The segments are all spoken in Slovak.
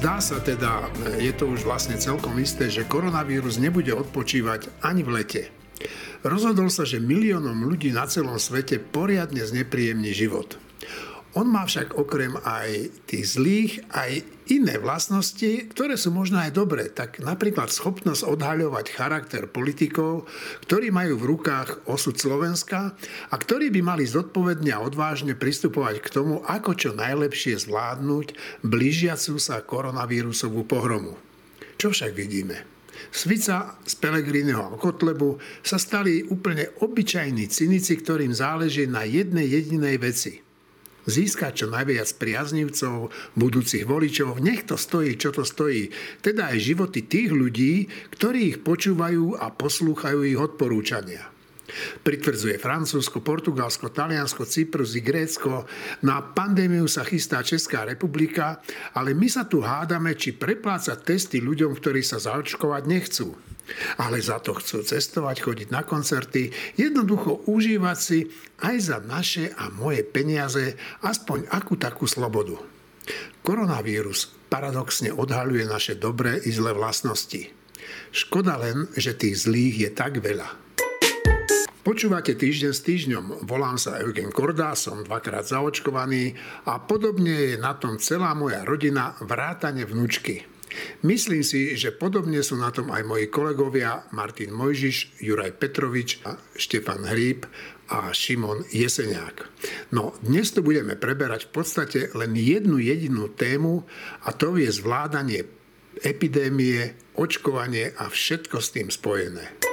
Zdá sa teda, je to už vlastne celkom isté, že koronavírus nebude odpočívať ani v lete. Rozhodol sa, že miliónom ľudí na celom svete poriadne znepríjemní život. On má však okrem aj tých zlých, aj iné vlastnosti, ktoré sú možno aj dobré. Tak napríklad schopnosť odhaľovať charakter politikov, ktorí majú v rukách osud Slovenska a ktorí by mali zodpovedne a odvážne pristupovať k tomu, ako čo najlepšie zvládnuť blížiacu sa koronavírusovú pohromu. Čo však vidíme? Svica z Pelegríneho a Kotlebu sa stali úplne obyčajní cynici, ktorým záleží na jednej jedinej veci – získať čo najviac priaznivcov, budúcich voličov, nech to stojí, čo to stojí. Teda aj životy tých ľudí, ktorí ich počúvajú a poslúchajú ich odporúčania. Pritvrdzuje Francúzsko, Portugalsko, Taliansko, Cyprus i Grécko. Na pandémiu sa chystá Česká republika, ale my sa tu hádame, či preplácať testy ľuďom, ktorí sa zaočkovať nechcú ale za to chcú cestovať, chodiť na koncerty, jednoducho užívať si aj za naše a moje peniaze aspoň akú takú slobodu. Koronavírus paradoxne odhaľuje naše dobré i zlé vlastnosti. Škoda len, že tých zlých je tak veľa. Počúvate týždeň s týždňom. Volám sa Eugen Kordá, som dvakrát zaočkovaný a podobne je na tom celá moja rodina vrátane vnúčky. Myslím si, že podobne sú na tom aj moji kolegovia Martin Mojžiš, Juraj Petrovič, Štefan Hríb a Šimon Jeseniak. No dnes tu budeme preberať v podstate len jednu jedinú tému a to je zvládanie epidémie, očkovanie a všetko s tým spojené.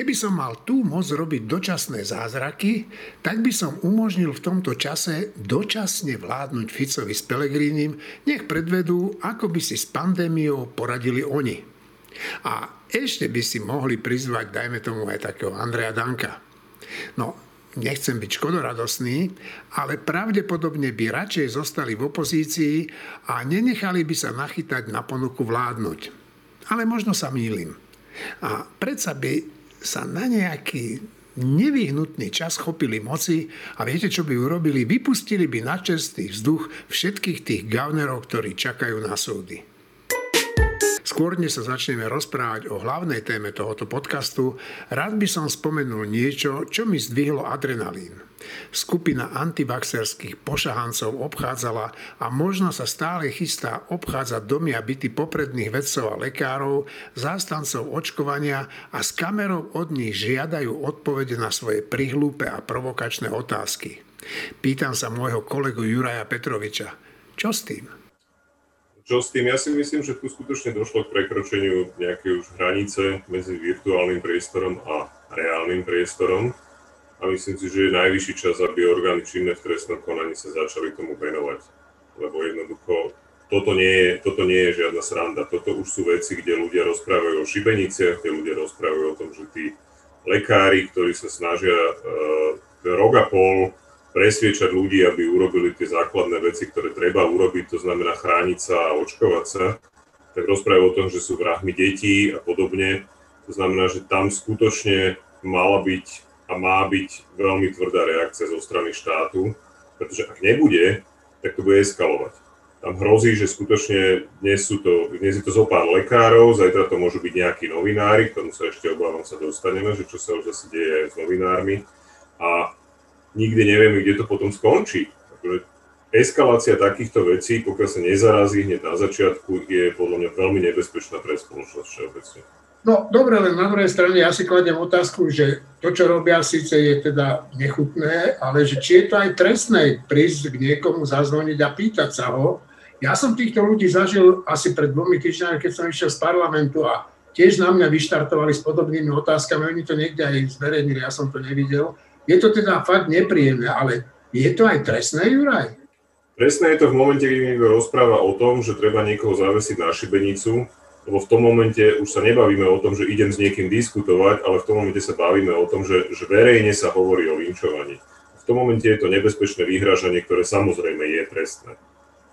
Keby som mal tú moc robiť dočasné zázraky, tak by som umožnil v tomto čase dočasne vládnuť Ficovi s Pelegrínim, nech predvedú, ako by si s pandémiou poradili oni. A ešte by si mohli prizvať, dajme tomu aj takého Andreja Danka. No, nechcem byť škodoradosný, ale pravdepodobne by radšej zostali v opozícii a nenechali by sa nachytať na ponuku vládnuť. Ale možno sa mýlim. A predsa by sa na nejaký nevyhnutný čas chopili moci a viete, čo by urobili? Vypustili by na čerstvý vzduch všetkých tých gavnerov, ktorí čakajú na súdy. Skôr, než sa začneme rozprávať o hlavnej téme tohoto podcastu, rád by som spomenul niečo, čo mi zdvihlo adrenalín. Skupina antivaxerských pošahancov obchádzala a možno sa stále chystá obchádzať domy a byty popredných vedcov a lekárov, zástancov očkovania a s kamerou od nich žiadajú odpovede na svoje prihlúpe a provokačné otázky. Pýtam sa môjho kolegu Juraja Petroviča, čo s tým? Čo s tým? Ja si myslím, že tu skutočne došlo k prekročeniu nejakej už hranice medzi virtuálnym priestorom a reálnym priestorom. A myslím si, že je najvyšší čas, aby orgány činné v trestnom konaní sa začali tomu venovať. Lebo jednoducho toto nie, je, toto nie je žiadna sranda. Toto už sú veci, kde ľudia rozprávajú o šibeniciach, kde ľudia rozprávajú o tom, že tí lekári, ktorí sa snažia uh, rok a pol presviečať ľudí, aby urobili tie základné veci, ktoré treba urobiť, to znamená chrániť sa a očkovať sa, tak rozprávajú o tom, že sú vrahmi detí a podobne. To znamená, že tam skutočne mala byť a má byť veľmi tvrdá reakcia zo strany štátu, pretože ak nebude, tak to bude eskalovať. Tam hrozí, že skutočne dnes, sú to, dnes je to zo pár lekárov, zajtra to môžu byť nejakí novinári, k tomu sa ešte obávam sa dostaneme, že čo sa už zase deje s novinármi. A nikdy nevieme, kde to potom skončí. Takže eskalácia takýchto vecí, pokiaľ sa nezarazí hneď na začiatku, je podľa mňa veľmi nebezpečná pre spoločnosť všeobecne. No dobre, len na druhej strane ja si kladem otázku, že to, čo robia, síce je teda nechutné, ale že či je to aj trestné prísť k niekomu zazvoniť a pýtať sa ho. Ja som týchto ľudí zažil asi pred dvomi týždňami, keď som išiel z parlamentu a tiež na mňa vyštartovali s podobnými otázkami, oni to niekde aj zverejnili, ja som to nevidel je to teda fakt nepríjemné, ale je to aj trestné, Juraj? Trestné je to v momente, keď niekto rozpráva o tom, že treba niekoho zavesiť na šibenicu, lebo v tom momente už sa nebavíme o tom, že idem s niekým diskutovať, ale v tom momente sa bavíme o tom, že, že verejne sa hovorí o linčovaní. V tom momente je to nebezpečné vyhražanie, ktoré samozrejme je trestné.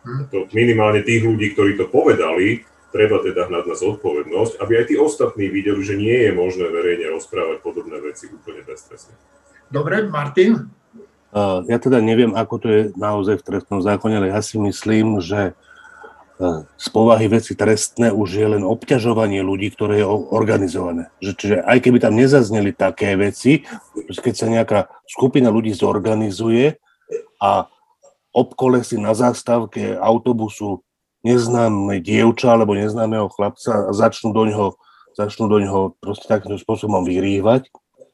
Hm. To minimálne tých ľudí, ktorí to povedali, treba teda hnať na zodpovednosť, aby aj tí ostatní videli, že nie je možné verejne rozprávať podobné veci úplne beztrestne. Dobre, Martin? Ja teda neviem, ako to je naozaj v trestnom zákone, ale ja si myslím, že z povahy veci trestné už je len obťažovanie ľudí, ktoré je organizované. Že, čiže aj keby tam nezazneli také veci, keď sa nejaká skupina ľudí zorganizuje a obkolesí na zástavke autobusu neznáme dievča alebo neznámeho chlapca a začnú do ňoho, začnú do ňoho proste takýmto spôsobom vyrývať,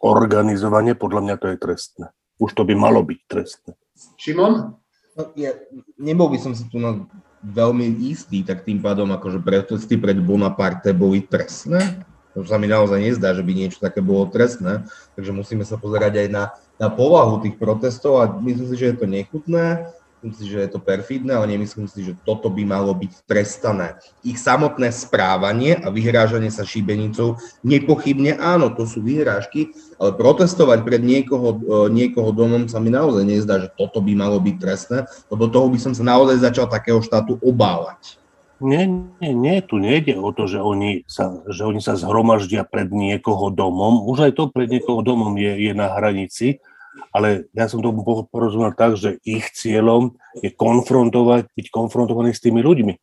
organizovanie, podľa mňa to je trestné. Už to by malo byť trestné. Šimon? No, ja, nebol by som si tu na veľmi istý, tak tým pádom akože protesty pred Bonaparte boli trestné. To sa mi naozaj nezdá, že by niečo také bolo trestné, takže musíme sa pozerať aj na, na povahu tých protestov a myslím si, že je to nechutné Myslím si, že je to perfidné, ale nemyslím si, že toto by malo byť trestané. Ich samotné správanie a vyhrážanie sa šíbenicou, nepochybne áno, to sú vyhrážky, ale protestovať pred niekoho, e, niekoho domom sa mi naozaj nezdá, že toto by malo byť trestné, lebo toho by som sa naozaj začal takého štátu obávať. Nie, nie, nie, tu nejde o to, že oni sa, že oni sa zhromaždia pred niekoho domom. Už aj to pred niekoho domom je, je na hranici, ale ja som tomu porozumel tak, že ich cieľom je konfrontovať, byť konfrontovaný s tými ľuďmi.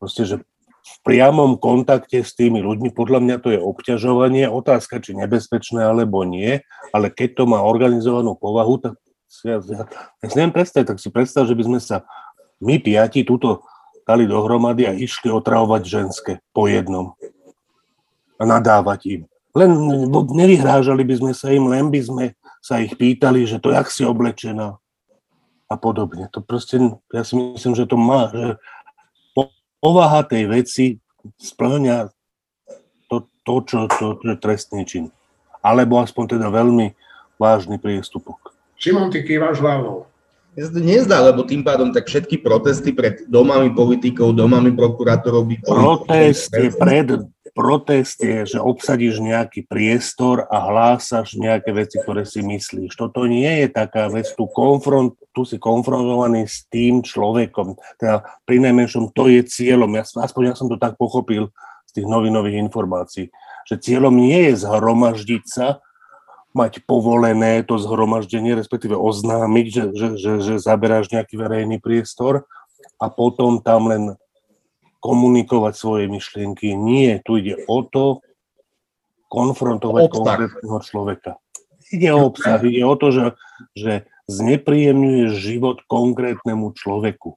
Proste, že v priamom kontakte s tými ľuďmi, podľa mňa to je obťažovanie, otázka, či nebezpečné alebo nie, ale keď to má organizovanú povahu, tak ja, ja, ja si neviem predstaviť, tak si predstav, že by sme sa my piati túto dali dohromady a išli otravovať ženské po jednom a nadávať im. Len nevyhrážali by sme sa im, len by sme sa ich pýtali, že to jak si oblečená a podobne. To proste, ja si myslím, že to má, že povaha tej veci splňa to, to čo to, je trestný čin. Alebo aspoň teda veľmi vážny priestupok. Šimon, ty kývaš hlavou. Ja sa to nezdá, lebo tým pádom tak všetky protesty pred domami politikov, domami prokurátorov by... Protesty pred protest je, že obsadíš nejaký priestor a hlásaš nejaké veci, ktoré si myslíš. Toto nie je taká vec, tu, konfront, tu si konfrontovaný s tým človekom. Teda pri najmenšom to je cieľom. Ja, aspoň ja som to tak pochopil z tých novinových informácií, že cieľom nie je zhromaždiť sa, mať povolené to zhromaždenie, respektíve oznámiť, že, že, že, že zaberáš nejaký verejný priestor a potom tam len komunikovať svoje myšlienky. Nie, tu ide o to konfrontovať obsah. konkrétneho človeka. Ide o obsah, ide o to, že, že znepríjemňuje život konkrétnemu človeku.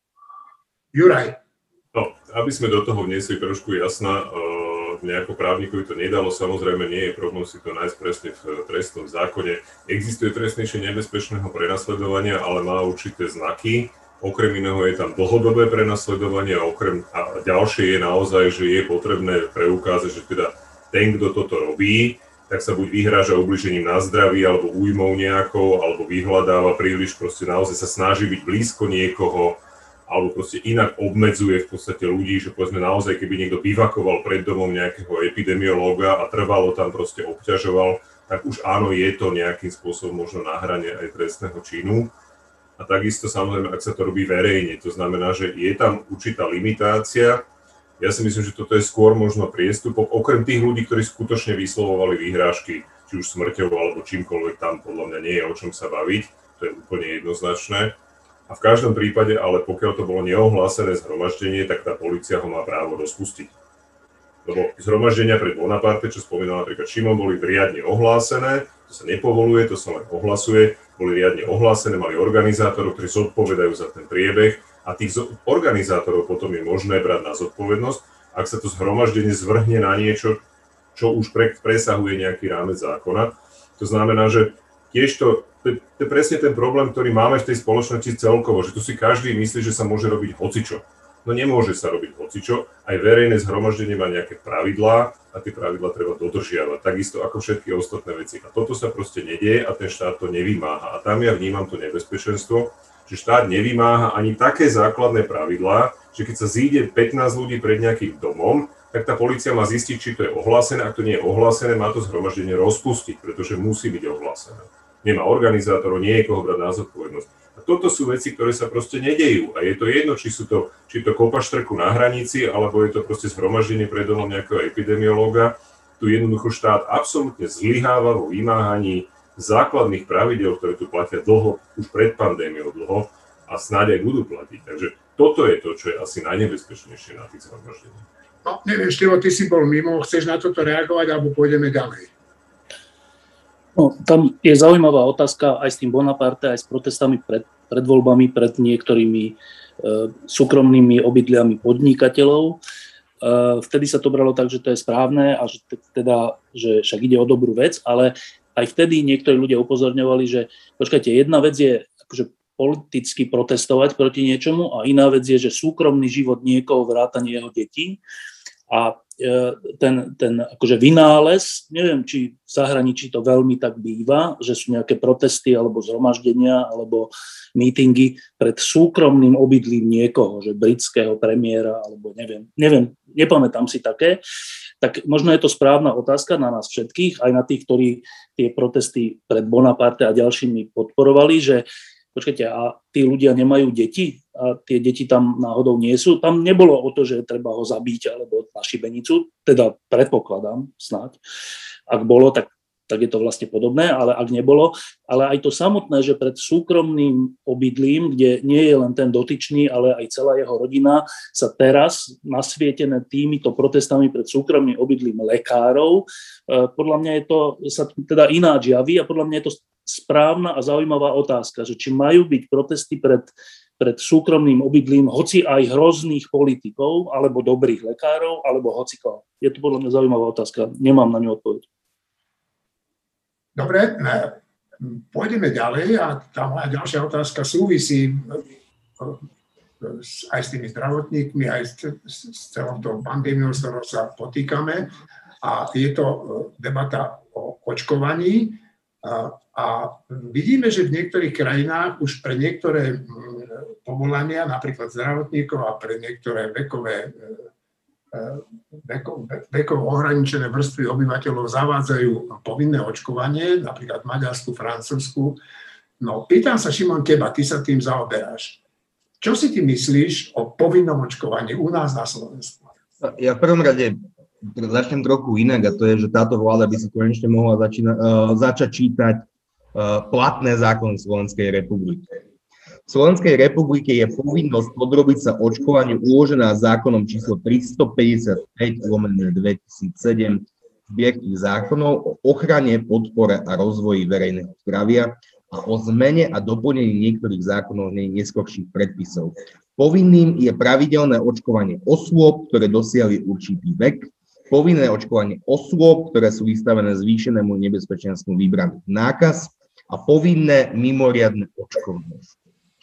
Juraj. No, aby sme do toho vniesli trošku jasná, uh, nejako právnikovi to nedalo, samozrejme nie je problém si to nájsť presne v trestnom zákone. Existuje trestnejšie nebezpečného prenasledovania, ale má určité znaky, Okrem iného je tam dlhodobé prenasledovanie a okrem a ďalšie je naozaj, že je potrebné preukázať, že teda ten, kto toto robí, tak sa buď vyhráža ubližením na zdraví, alebo újmou nejakou, alebo vyhľadáva príliš, proste naozaj sa snaží byť blízko niekoho, alebo proste inak obmedzuje v podstate ľudí, že povedzme naozaj, keby niekto bivakoval pred domom nejakého epidemiológa a trvalo tam proste obťažoval, tak už áno, je to nejakým spôsobom možno na hrane aj trestného činu. A takisto samozrejme, ak sa to robí verejne, to znamená, že je tam určitá limitácia. Ja si myslím, že toto je skôr možno priestupok, okrem tých ľudí, ktorí skutočne vyslovovali výhrážky, či už smrťou alebo čímkoľvek tam podľa mňa nie je o čom sa baviť, to je úplne jednoznačné. A v každom prípade, ale pokiaľ to bolo neohlásené zhromaždenie, tak tá policia ho má právo rozpustiť. Lebo zhromaždenia pred Bonaparte, čo spomínal napríklad Šimon, boli riadne ohlásené, to sa nepovoluje, to sa len ohlasuje, boli riadne ohlásené, mali organizátorov, ktorí zodpovedajú za ten priebeh a tých organizátorov potom je možné brať na zodpovednosť, ak sa to zhromaždenie zvrhne na niečo, čo už pre, presahuje nejaký rámec zákona. To znamená, že tiež to, to, to je presne ten problém, ktorý máme v tej spoločnosti celkovo, že tu si každý myslí, že sa môže robiť hocičo. No nemôže sa robiť hocičo, aj verejné zhromaždenie má nejaké pravidlá a tie pravidlá treba dodržiavať, takisto ako všetky ostatné veci. A toto sa proste nedieje a ten štát to nevymáha. A tam ja vnímam to nebezpečenstvo, že štát nevymáha ani také základné pravidlá, že keď sa zíde 15 ľudí pred nejakým domom, tak tá policia má zistiť, či to je ohlásené. Ak to nie je ohlásené, má to zhromaždenie rozpustiť, pretože musí byť ohlásené. Nemá organizátorov, nie je koho brať na zodpovednosť toto sú veci, ktoré sa proste nedejú. A je to jedno, či sú to, či to kopa štrku na hranici, alebo je to proste zhromaždenie pred domom nejakého epidemiológa. Tu jednoducho štát absolútne zlyháva vo vymáhaní základných pravidel, ktoré tu platia dlho, už pred pandémiou dlho a snáď aj budú platiť. Takže toto je to, čo je asi najnebezpečnejšie na tých zhromaždeniach. No, neviem, Štivo, ty si bol mimo, chceš na toto reagovať, alebo pôjdeme ďalej? No, tam je zaujímavá otázka aj s tým Bonaparte, aj s protestami pred, pred voľbami, pred niektorými e, súkromnými obydliami podnikateľov. E, vtedy sa to bralo tak, že to je správne a že, teda, že však ide o dobrú vec, ale aj vtedy niektorí ľudia upozorňovali, že počkajte, jedna vec je akože politicky protestovať proti niečomu a iná vec je, že súkromný život niekoho vrátanie jeho detí a ten, ten akože vynález, neviem, či v zahraničí to veľmi tak býva, že sú nejaké protesty alebo zhromaždenia alebo mítingy pred súkromným obydlím niekoho, že britského premiéra alebo neviem, neviem, nepamätám si také, tak možno je to správna otázka na nás všetkých, aj na tých, ktorí tie protesty pred Bonaparte a ďalšími podporovali, že počkajte, a tí ľudia nemajú deti a tie deti tam náhodou nie sú. Tam nebolo o to, že treba ho zabiť alebo na šibenicu, teda predpokladám snáď. Ak bolo, tak, tak je to vlastne podobné, ale ak nebolo, ale aj to samotné, že pred súkromným obydlím, kde nie je len ten dotyčný, ale aj celá jeho rodina, sa teraz nasvietené týmito protestami pred súkromným obydlím lekárov, eh, podľa mňa je to, sa teda ináč javí a podľa mňa je to správna a zaujímavá otázka, že či majú byť protesty pred, pred súkromným obydlím hoci aj hrozných politikov, alebo dobrých lekárov, alebo hoci koho. Je to podľa mňa zaujímavá otázka. Nemám na ňu odpoveď. Dobre, pôjdeme ďalej a tá moja ďalšia otázka súvisí aj s tými zdravotníkmi, aj s, s celou tou pandémiou, s ktorou sa potýkame. A je to debata o očkovaní. Vidíme, že v niektorých krajinách už pre niektoré mm, povolania, napríklad zdravotníkov a pre niektoré vekové, e, e, veko, vekovo ohraničené vrstvy obyvateľov zavádzajú povinné očkovanie, napríklad Maďarsku, Francúzsku. No, pýtam sa, Šimon Keba, ty sa tým zaoberáš. Čo si ty myslíš o povinnom očkovaní u nás na Slovensku? Ja v prvom rade začnem trochu inak a to je, že táto vláda by si konečne mohla začína, uh, začať čítať platné zákony Slovenskej republiky. V Slovenskej republike je povinnosť podrobiť sa očkovaniu uložená zákonom číslo 355 lomené 2007 zbierky zákonov o ochrane, podpore a rozvoji verejného zdravia a o zmene a doplnení niektorých zákonov nej neskôrších predpisov. Povinným je pravidelné očkovanie osôb, ktoré dosiahli určitý vek, povinné očkovanie osôb, ktoré sú vystavené zvýšenému nebezpečenstvu vybraných nákaz, a povinné mimoriadne očkovanie.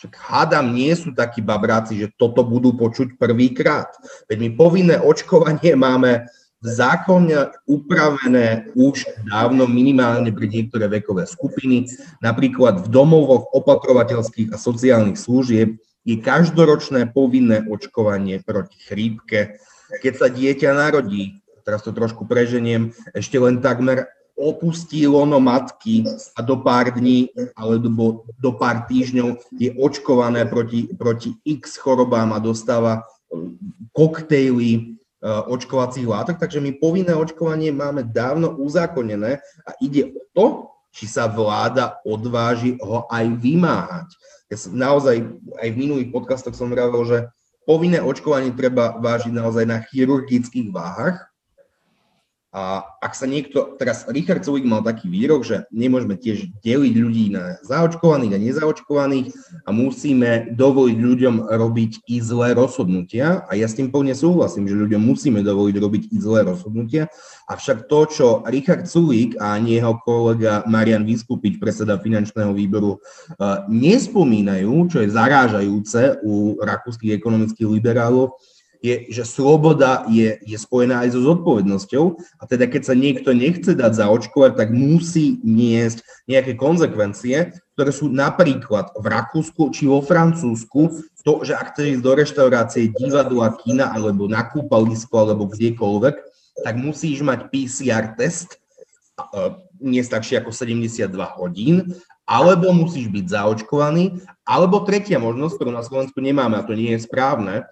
Však hádam, nie sú takí babráci, že toto budú počuť prvýkrát. Veď my povinné očkovanie máme v zákone upravené už dávno minimálne pre niektoré vekové skupiny. Napríklad v domovoch opatrovateľských a sociálnych služieb je každoročné povinné očkovanie proti chrípke. Keď sa dieťa narodí, teraz to trošku preženiem, ešte len takmer opustí lono matky a do pár dní alebo do pár týždňov je očkované proti, proti x chorobám a dostáva um, koktejly uh, očkovacích látok. Takže my povinné očkovanie máme dávno uzákonené a ide o to, či sa vláda odváži ho aj vymáhať. Ja som naozaj aj v minulých podcastoch som vravel, že povinné očkovanie treba vážiť naozaj na chirurgických váhach, a ak sa niekto, teraz Richard Sulik mal taký výrok, že nemôžeme tiež deliť ľudí na zaočkovaných a nezaočkovaných a musíme dovoliť ľuďom robiť i zlé rozhodnutia. A ja s tým plne súhlasím, že ľuďom musíme dovoliť robiť i zlé rozhodnutia. Avšak to, čo Richard Sulík a jeho kolega Marian Vyskupič, predseda finančného výboru, uh, nespomínajú, čo je zarážajúce u rakúskych ekonomických liberálov, je, že sloboda je, je spojená aj so zodpovednosťou. A teda keď sa niekto nechce dať zaočkovať, tak musí niesť nejaké konsekvencie, ktoré sú napríklad v Rakúsku či vo Francúzsku. To, že ak chceš ísť do reštaurácie, divadla, kina alebo na kúpalisko alebo kdekoľvek, tak musíš mať PCR test, nie starší ako 72 hodín, alebo musíš byť zaočkovaný, alebo tretia možnosť, ktorú na Slovensku nemáme, a to nie je správne,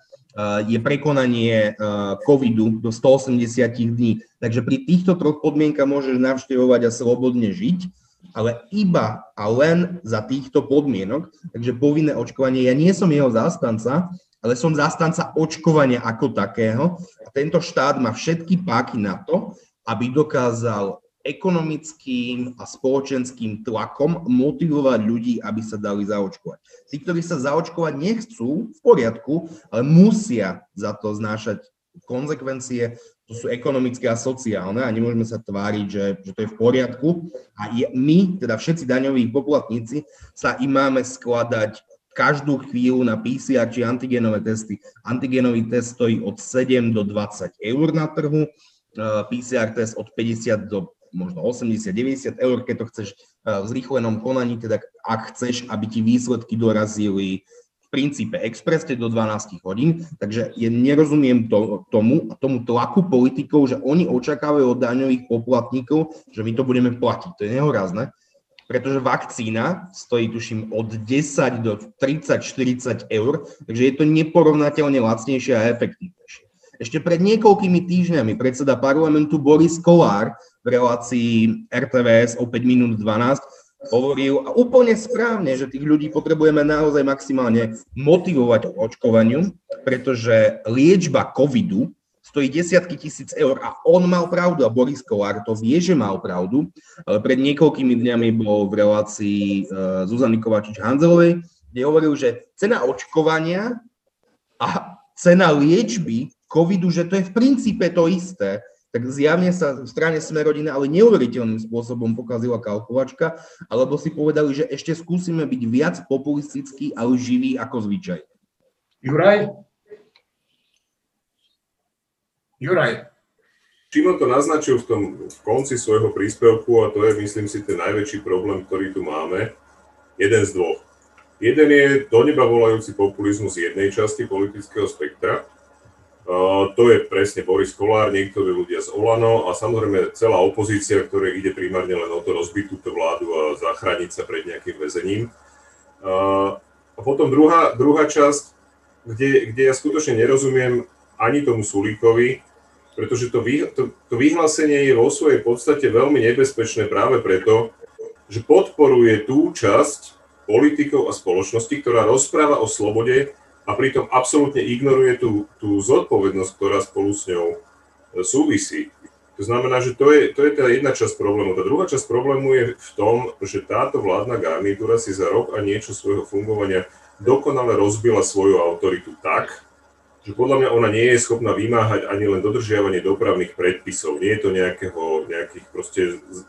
je prekonanie eh, covidu do 180 dní. Takže pri týchto troch podmienkach môžeš navštevovať a slobodne žiť, ale iba a len za týchto podmienok. Takže povinné očkovanie, ja nie som jeho zástanca, ale som zastanca očkovania ako takého a tento štát má všetky páky na to, aby dokázal ekonomickým a spoločenským tlakom motivovať ľudí, aby sa dali zaočkovať. Tí, ktorí sa zaočkovať nechcú, v poriadku, ale musia za to znášať konsekvencie, to sú ekonomické a sociálne a nemôžeme sa tváriť, že, že to je v poriadku. A je, my, teda všetci daňoví poplatníci, sa im máme skladať každú chvíľu na PCR či antigenové testy. Antigenový test stojí od 7 do 20 eur na trhu, PCR test od 50 do možno 80-90 eur, keď to chceš v zrýchlenom konaní, teda ak chceš, aby ti výsledky dorazili v princípe expresne do 12 hodín, takže ja nerozumiem to, tomu, tomu tlaku politikov, že oni očakávajú od daňových poplatníkov, že my to budeme platiť. To je nehorázne, pretože vakcína stojí, tuším, od 10 do 30-40 eur, takže je to neporovnateľne lacnejšie a efektívnejšie. Ešte pred niekoľkými týždňami predseda parlamentu Boris Kolár v relácii RTVS o 5 minút 12 hovoril a úplne správne, že tých ľudí potrebujeme naozaj maximálne motivovať k očkovaniu, pretože liečba covidu stojí desiatky tisíc eur a on mal pravdu a Boris Kolár to vie, že mal pravdu. Ale pred niekoľkými dňami bol v relácii uh, Zuzany Kovačič-Hanzelovej, kde hovoril, že cena očkovania a cena liečby covidu, že to je v princípe to isté tak zjavne sa v strane Sme rodina ale neuveriteľným spôsobom pokazila kalkulačka, alebo si povedali, že ešte skúsime byť viac populistický a živý ako zvyčaj. Juraj? Juraj. Šimon to naznačil v tom v konci svojho príspevku a to je, myslím si, ten najväčší problém, ktorý tu máme. Jeden z dvoch. Jeden je do neba volajúci populizmus jednej časti politického spektra, to je presne Boris Kolár, niektorí ľudia z Olano a samozrejme celá opozícia, ktorá ide primárne len o to rozbiť túto vládu a zachrániť sa pred nejakým väzením. A potom druhá, druhá časť, kde, kde ja skutočne nerozumiem ani tomu Sulíkovi, pretože to, vy, to, to vyhlásenie je vo svojej podstate veľmi nebezpečné práve preto, že podporuje tú časť politikov a spoločnosti, ktorá rozpráva o slobode a pritom absolútne ignoruje tú, tú zodpovednosť, ktorá spolu s ňou e, súvisí. To znamená, že to je, to je tá jedna časť problému. Tá druhá časť problému je v tom, že táto vládna garnitúra si za rok a niečo svojho fungovania dokonale rozbila svoju autoritu tak, že podľa mňa ona nie je schopná vymáhať ani len dodržiavanie dopravných predpisov. Nie je to nejakého, nejakých proste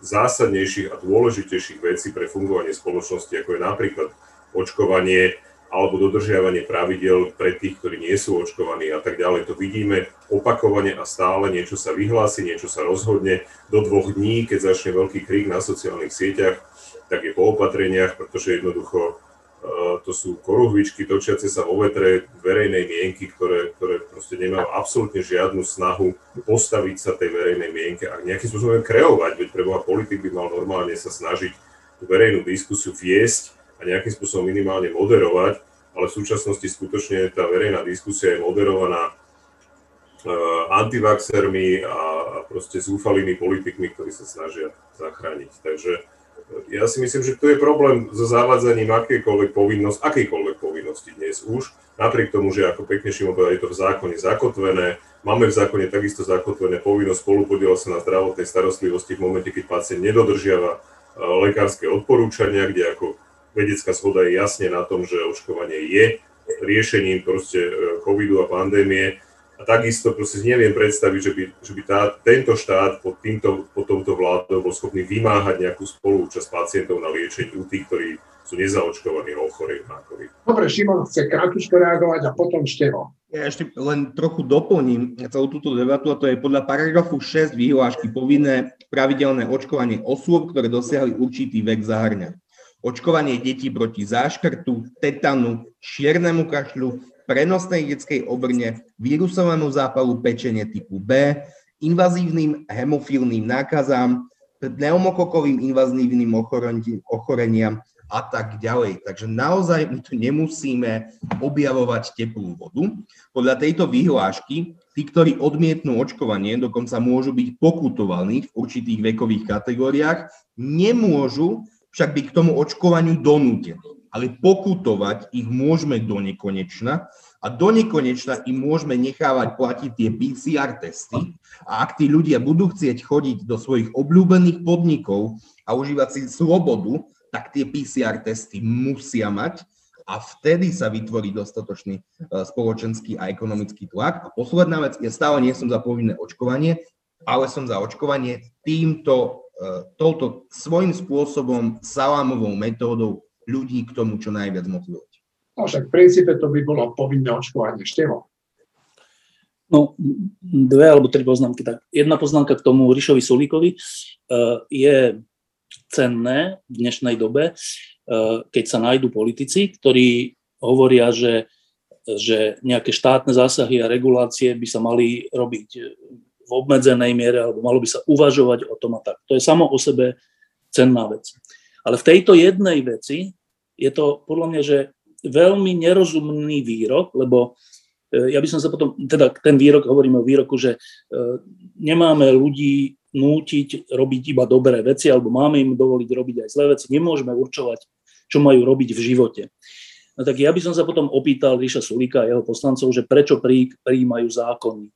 zásadnejších a dôležitejších vecí pre fungovanie spoločnosti, ako je napríklad očkovanie, alebo dodržiavanie pravidel pre tých, ktorí nie sú očkovaní a tak ďalej. To vidíme opakovane a stále, niečo sa vyhlási, niečo sa rozhodne. Do dvoch dní, keď začne veľký krík na sociálnych sieťach, tak je po opatreniach, pretože jednoducho uh, to sú koruhvičky točiace sa vo vetre verejnej mienky, ktoré, ktoré proste nemajú absolútne žiadnu snahu postaviť sa tej verejnej mienke a nejakým spôsobom kreovať, veď preboha politik by mal normálne sa snažiť tú verejnú diskusiu viesť a nejakým spôsobom minimálne moderovať, ale v súčasnosti skutočne tá verejná diskusia je moderovaná uh, antivaxermi a proste zúfalými politikmi, ktorí sa snažia zachrániť. Takže uh, ja si myslím, že to je problém so zavádzaním akejkoľvek povinnosti, akejkoľvek povinnosti dnes už, napriek tomu, že ako pekne povedal, je to v zákone zakotvené, máme v zákone takisto zakotvené povinnosť spolupodielať sa na zdravotnej starostlivosti v momente, keď pacient nedodržiava uh, lekárske odporúčania, kde ako vedecká zhoda je jasne na tom, že očkovanie je riešením proste e, covidu a pandémie. A takisto proste neviem predstaviť, že by, že by tá, tento štát pod, týmto, pod touto vládou bol schopný vymáhať nejakú spolúčasť pacientov na liečení u tých, ktorí sú nezaočkovaní a ochorení na COVID. Dobre, Šimon chce krátko reagovať a potom Števo. Ja ešte len trochu doplním celú túto debatu, a to je podľa paragrafu 6 výhlášky povinné pravidelné očkovanie osôb, ktoré dosiahli určitý vek zahrňa očkovanie detí proti záškrtu, tetanu, čiernemu kašľu, prenosnej detskej obrne, vírusovému zápalu pečenie typu B, invazívnym hemofilným nákazám, pneumokokovým invazívnym ochoreniam a tak ďalej. Takže naozaj my tu nemusíme objavovať teplú vodu. Podľa tejto vyhlášky tí, ktorí odmietnú očkovanie, dokonca môžu byť pokutovaní v určitých vekových kategóriách, nemôžu však by k tomu očkovaniu donútení. Ale pokutovať ich môžeme do nekonečna a do nekonečna im môžeme nechávať platiť tie PCR testy a ak tí ľudia budú chcieť chodiť do svojich obľúbených podnikov a užívať si slobodu, tak tie PCR testy musia mať a vtedy sa vytvorí dostatočný e, spoločenský a ekonomický tlak. A posledná vec, ja stále nie som za povinné očkovanie, ale som za očkovanie týmto, touto svojím spôsobom salámovou metódou ľudí k tomu čo najviac motivovať. No však v princípe to by bolo povinné očkovanie. Števo. No, dve alebo tri poznámky. Tak jedna poznámka k tomu Rišovi Sulíkovi. Uh, je cenné v dnešnej dobe, uh, keď sa nájdú politici, ktorí hovoria, že, že nejaké štátne zásahy a regulácie by sa mali robiť v obmedzenej miere, alebo malo by sa uvažovať o tom a tak. To je samo o sebe cenná vec. Ale v tejto jednej veci je to podľa mňa, že veľmi nerozumný výrok, lebo e, ja by som sa potom, teda ten výrok, hovoríme o výroku, že e, nemáme ľudí nútiť robiť iba dobré veci, alebo máme im dovoliť robiť aj zlé veci, nemôžeme určovať, čo majú robiť v živote. No tak ja by som sa potom opýtal Ríša Sulíka a jeho poslancov, že prečo prijímajú zákony.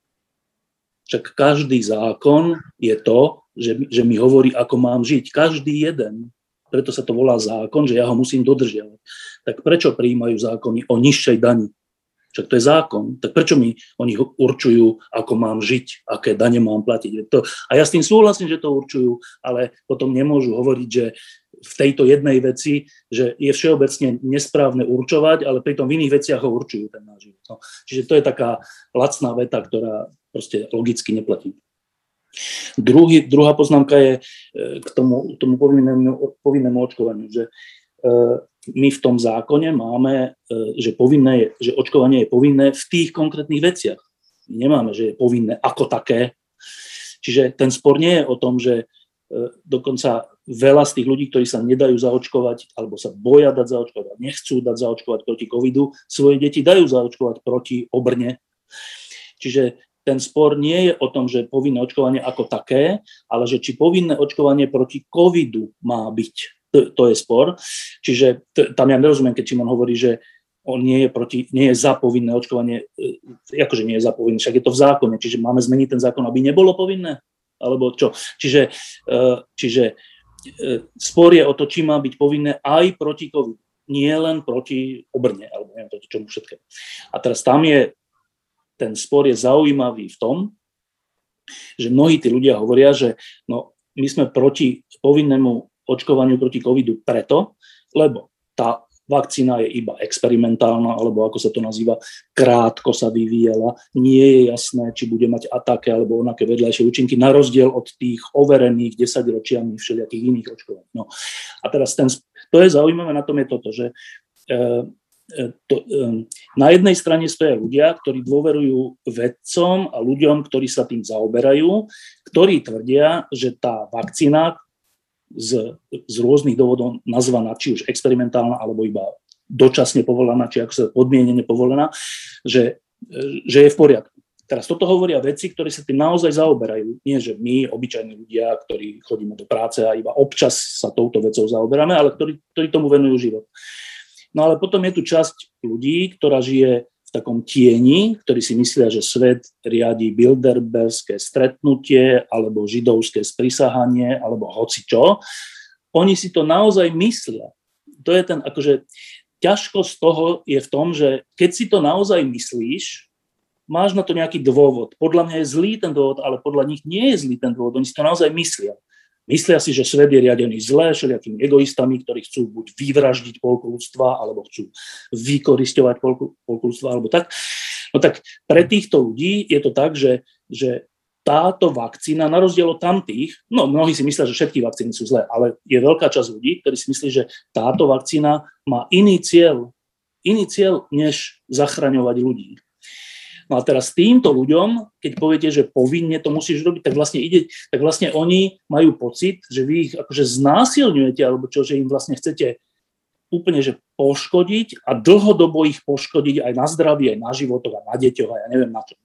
Však každý zákon je to, že, že mi hovorí, ako mám žiť. Každý jeden preto sa to volá zákon, že ja ho musím dodržiavať. Tak prečo prijímajú zákony o nižšej dani? Však to je zákon. Tak prečo mi oni určujú, ako mám žiť, aké dane mám platiť? To, a ja s tým súhlasím, že to určujú, ale potom nemôžu hovoriť, že v tejto jednej veci, že je všeobecne nesprávne určovať, ale pritom v iných veciach ho určujú ten náš život. No. Čiže to je taká lacná veta, ktorá proste logicky neplatí. Druhý, druhá poznámka je e, k tomu, tomu povinnému, povinnému očkovaniu, že e, my v tom zákone máme, e, že, povinné, že očkovanie je povinné v tých konkrétnych veciach. Nemáme, že je povinné ako také. Čiže ten spor nie je o tom, že dokonca veľa z tých ľudí, ktorí sa nedajú zaočkovať alebo sa boja dať zaočkovať, nechcú dať zaočkovať proti covidu, svoje deti dajú zaočkovať proti obrne. Čiže ten spor nie je o tom, že povinné očkovanie ako také, ale že či povinné očkovanie proti covidu má byť. To, to je spor. Čiže t- tam ja nerozumiem, keď Čimon hovorí, že on nie je, proti, nie je za povinné očkovanie, akože nie je za povinné, však je to v zákone, čiže máme zmeniť ten zákon, aby nebolo povinné? Alebo čo? Čiže, e, čiže e, spor je o to, či má byť povinné aj proti covidu nie len proti obrne, alebo neviem proti čomu všetkému. A teraz tam je ten spor je zaujímavý v tom, že mnohí tí ľudia hovoria, že no, my sme proti povinnému očkovaniu proti covidu preto, lebo tá vakcína je iba experimentálna, alebo ako sa to nazýva, krátko sa vyvíjala, nie je jasné, či bude mať ataké alebo onaké vedľajšie účinky, na rozdiel od tých overených 10 ročiami všelijakých iných očkovaní. No. A teraz ten, to je zaujímavé na tom je toto, že e, E, to, e, na jednej strane stoja ľudia, ktorí dôverujú vedcom a ľuďom, ktorí sa tým zaoberajú, ktorí tvrdia, že tá vakcína z, z rôznych dôvodov nazvaná, či už experimentálna, alebo iba dočasne povolená, či ako sa podmienene povolená, že, že je v poriadku. Teraz toto hovoria veci, ktorí sa tým naozaj zaoberajú. Nie, že my, obyčajní ľudia, ktorí chodíme do práce a iba občas sa touto vecou zaoberáme, ale ktorí, ktorí tomu venujú život. No ale potom je tu časť ľudí, ktorá žije v takom tieni, ktorí si myslia, že svet riadi bilderberské stretnutie alebo židovské sprisahanie alebo hoci čo. Oni si to naozaj myslia. To je ten, akože, ťažkosť toho je v tom, že keď si to naozaj myslíš, máš na to nejaký dôvod. Podľa mňa je zlý ten dôvod, ale podľa nich nie je zlý ten dôvod. Oni si to naozaj myslia. Myslia si, že svet je riadený zle, všelijakými egoistami, ktorí chcú buď vyvraždiť polku ľudstva, alebo chcú vykoristovať polku, polku ľudstva, alebo tak. No tak pre týchto ľudí je to tak, že, že táto vakcína, na rozdiel od tamtých, no mnohí si myslia, že všetky vakcíny sú zlé, ale je veľká časť ľudí, ktorí si myslí, že táto vakcína má iný cieľ, iný cieľ, než zachraňovať ľudí. No a teraz týmto ľuďom, keď poviete, že povinne to musíš robiť, tak vlastne ide, tak vlastne oni majú pocit, že vy ich akože znásilňujete, alebo čo, že im vlastne chcete úplne že poškodiť a dlhodobo ich poškodiť aj na zdraví, aj na životoch, a na deťoch, a ja neviem na čo.